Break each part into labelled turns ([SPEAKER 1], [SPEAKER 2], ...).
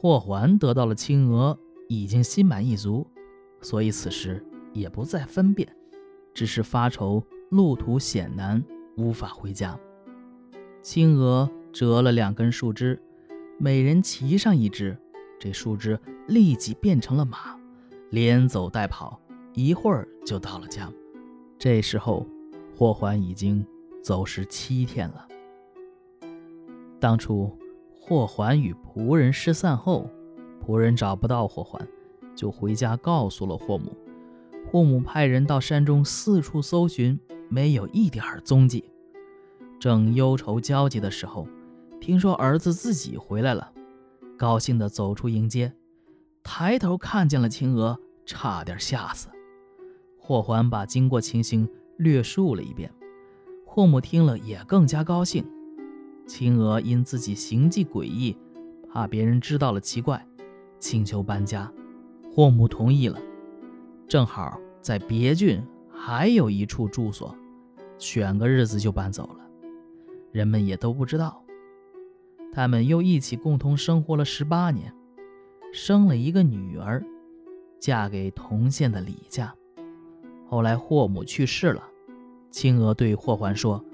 [SPEAKER 1] 霍桓得到了青娥，已经心满意足，所以此时也不再分辨，只是发愁路途险难，无法回家。青娥折了两根树枝，每人骑上一只，这树枝立即变成了马，连走带跑，一会儿就到了家。这时候，霍桓已经走失七天了。当初，霍桓与仆人失散后，仆人找不到霍桓，就回家告诉了霍母。霍母派人到山中四处搜寻，没有一点踪迹。正忧愁焦急的时候，听说儿子自己回来了，高兴地走出迎接，抬头看见了青娥，差点吓死。霍桓把经过情形略述了一遍，霍母听了也更加高兴。青娥因自己行迹诡异，怕别人知道了奇怪，请求搬家，霍母同意了。正好在别郡还有一处住所，选个日子就搬走了。人们也都不知道。他们又一起共同生活了十八年，生了一个女儿，嫁给同县的李家。后来霍母去世了，青娥对霍桓说：“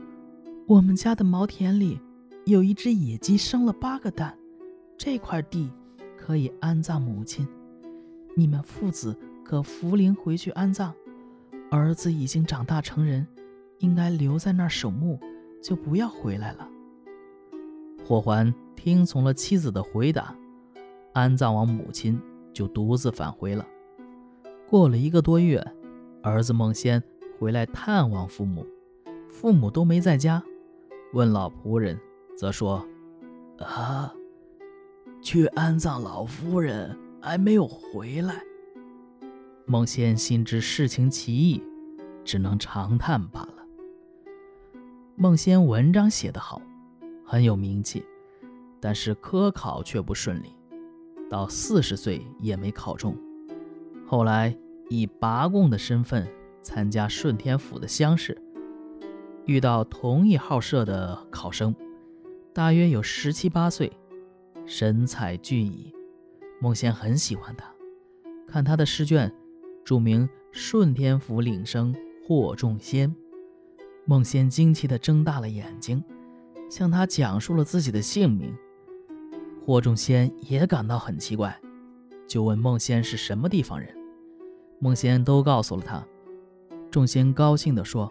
[SPEAKER 1] 我们家的茅田里有一只野鸡生了八个蛋，这块地可以安葬母亲。你们父子可扶灵回去安葬。儿子已经长大成人，应该留在那儿守墓，就不要回来了。”霍桓听从了妻子的回答，安葬完母亲，就独自返回了。过了一个多月。儿子孟仙回来探望父母，父母都没在家。问老仆人，则说：“啊，去安葬老夫人，还没有回来。”孟仙心知事情奇异，只能长叹罢了。孟仙文章写得好，很有名气，但是科考却不顺利，到四十岁也没考中。后来。以拔贡的身份参加顺天府的乡试，遇到同一号社的考生，大约有十七八岁，神采俊逸。孟仙很喜欢他，看他的试卷，注明顺天府领生霍仲仙。孟仙惊奇地睁大了眼睛，向他讲述了自己的姓名。霍仲仙也感到很奇怪，就问孟仙是什么地方人。孟仙都告诉了他，众仙高兴地说：“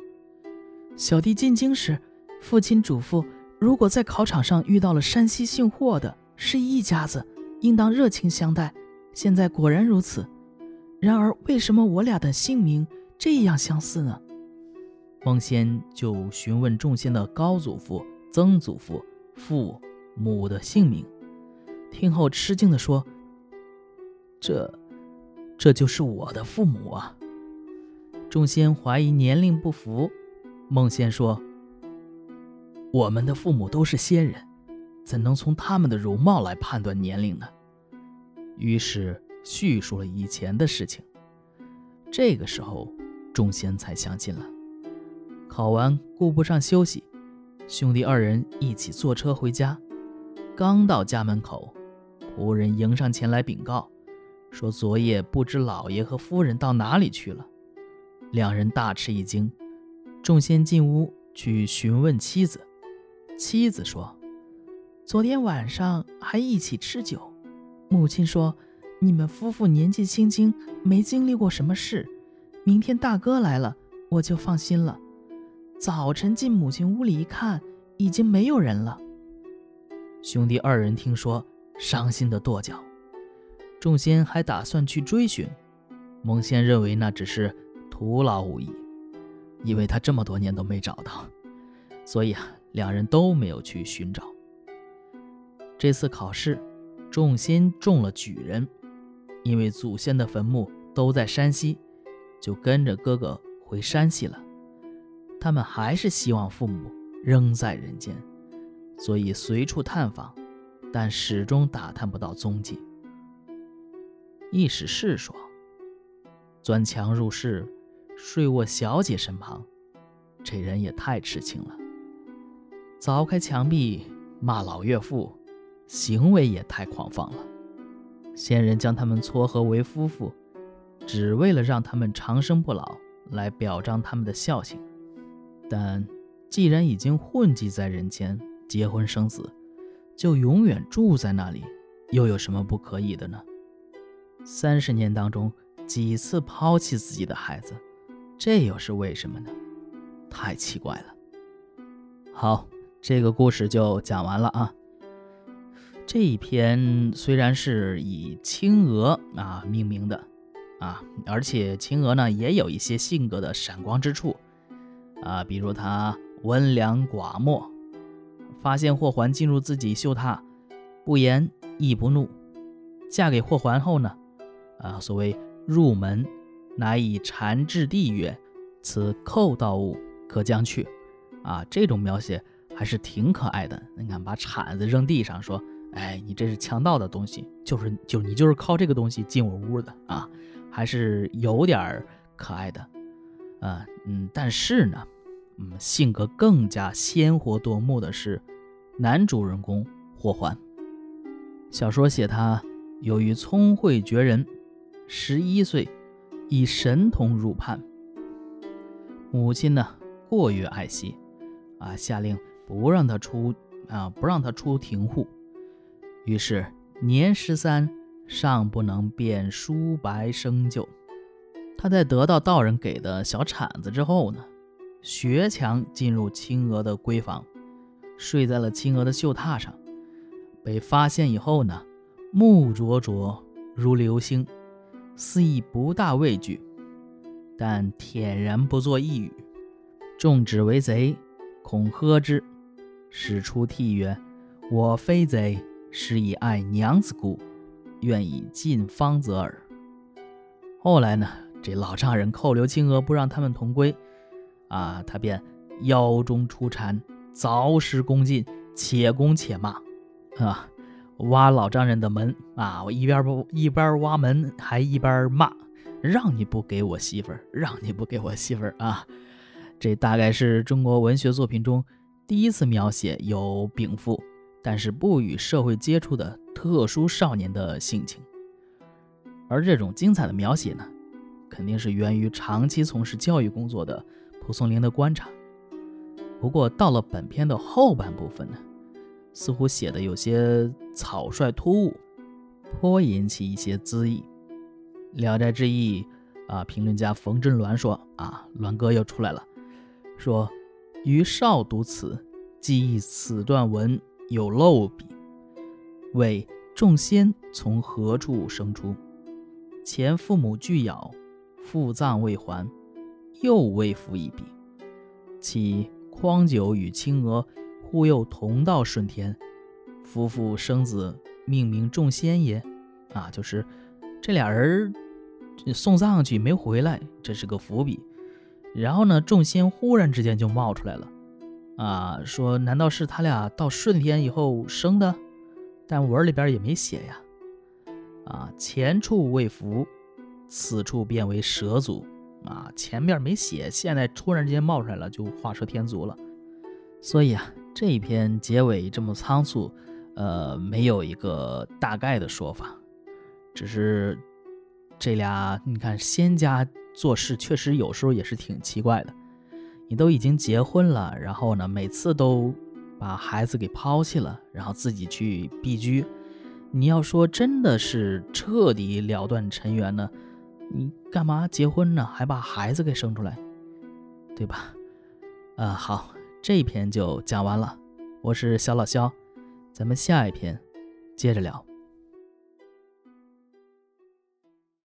[SPEAKER 1] 小弟进京时，父亲嘱咐，如果在考场上遇到了山西姓霍的，是一家子，应当热情相待。现在果然如此。然而，为什么我俩的姓名这样相似呢？”孟仙就询问众仙的高祖父、曾祖父、父母的姓名，听后吃惊地说：“这……”这就是我的父母啊！众仙怀疑年龄不符，孟仙说：“我们的父母都是仙人，怎能从他们的容貌来判断年龄呢？”于是叙述了以前的事情。这个时候，众仙才相信了。考完顾不上休息，兄弟二人一起坐车回家。刚到家门口，仆人迎上前来禀告。说昨夜不知老爷和夫人到哪里去了，两人大吃一惊。众仙进屋去询问妻子，妻子说：“昨天晚上还一起吃酒。母亲说，你们夫妇年纪轻轻，没经历过什么事。明天大哥来了，我就放心了。早晨进母亲屋里一看，已经没有人了。”兄弟二人听说，伤心的跺脚。众仙还打算去追寻，孟仙认为那只是徒劳无益，因为他这么多年都没找到，所以啊，两人都没有去寻找。这次考试，众仙中了举人，因为祖先的坟墓都在山西，就跟着哥哥回山西了。他们还是希望父母仍在人间，所以随处探访，但始终打探不到踪迹。易史是说：“钻墙入室，睡卧小姐身旁，这人也太痴情了。凿开墙壁骂老岳父，行为也太狂放了。”先人将他们撮合为夫妇，只为了让他们长生不老，来表彰他们的孝行。但既然已经混迹在人间，结婚生子，就永远住在那里，又有什么不可以的呢？三十年当中几次抛弃自己的孩子，这又是为什么呢？太奇怪了。好，这个故事就讲完了啊。这一篇虽然是以青娥啊命名的啊，而且青娥呢也有一些性格的闪光之处啊，比如她温良寡默，发现霍桓进入自己绣榻，不言亦不怒。嫁给霍桓后呢，啊，所谓入门，乃以禅掷地曰：“此寇盗物，可将去。”啊，这种描写还是挺可爱的。你看，把铲子扔地上，说。哎，你这是强盗的东西，就是就你就是靠这个东西进我屋的啊，还是有点可爱的，啊嗯，但是呢，嗯，性格更加鲜活夺目的是男主人公霍桓。小说写他由于聪慧绝人，十一岁以神童入判，母亲呢过于爱惜，啊，下令不让他出啊，不让他出庭户。于是年十三，尚不能辨书白生就。他在得到道人给的小铲子之后呢，学强进入青娥的闺房，睡在了青娥的绣榻上。被发现以后呢，目灼灼如流星，肆意不大畏惧，但恬然不作一语。众指为贼，恐喝之，使出涕曰：“我非贼。”是以爱娘子故，愿以尽方则耳。后来呢，这老丈人扣留青娥，不让他们同归，啊，他便腰中出禅，凿石攻进，且攻且骂，啊，挖老丈人的门啊，我一边不一边挖门，还一边骂，让你不给我媳妇儿，让你不给我媳妇儿啊！这大概是中国文学作品中第一次描写有禀赋。但是不与社会接触的特殊少年的性情，而这种精彩的描写呢，肯定是源于长期从事教育工作的蒲松龄的观察。不过到了本篇的后半部分呢，似乎写的有些草率突兀，颇引起一些咨议。《聊斋志异》啊，评论家冯真鸾说啊，鸾哥又出来了，说余少读此，记忆此段文。有漏笔，谓众仙从何处生出？前父母俱杳，父葬未还，又未复一笔。其匡九与青娥忽又同到顺天，夫妇生子，命名众仙也。啊，就是这俩人送葬去没回来，这是个伏笔。然后呢，众仙忽然之间就冒出来了。啊，说难道是他俩到顺天以后生的？但文里边也没写呀。啊，前处未服，此处变为蛇族。啊，前面没写，现在突然之间冒出来了，就画蛇添足了。所以啊，这一篇结尾这么仓促，呃，没有一个大概的说法，只是这俩，你看仙家做事确实有时候也是挺奇怪的。你都已经结婚了，然后呢，每次都把孩子给抛弃了，然后自己去避居。你要说真的是彻底了断尘缘呢，你干嘛结婚呢？还把孩子给生出来，对吧？啊，好，这一篇就讲完了。我是小老肖，咱们下一篇接着聊。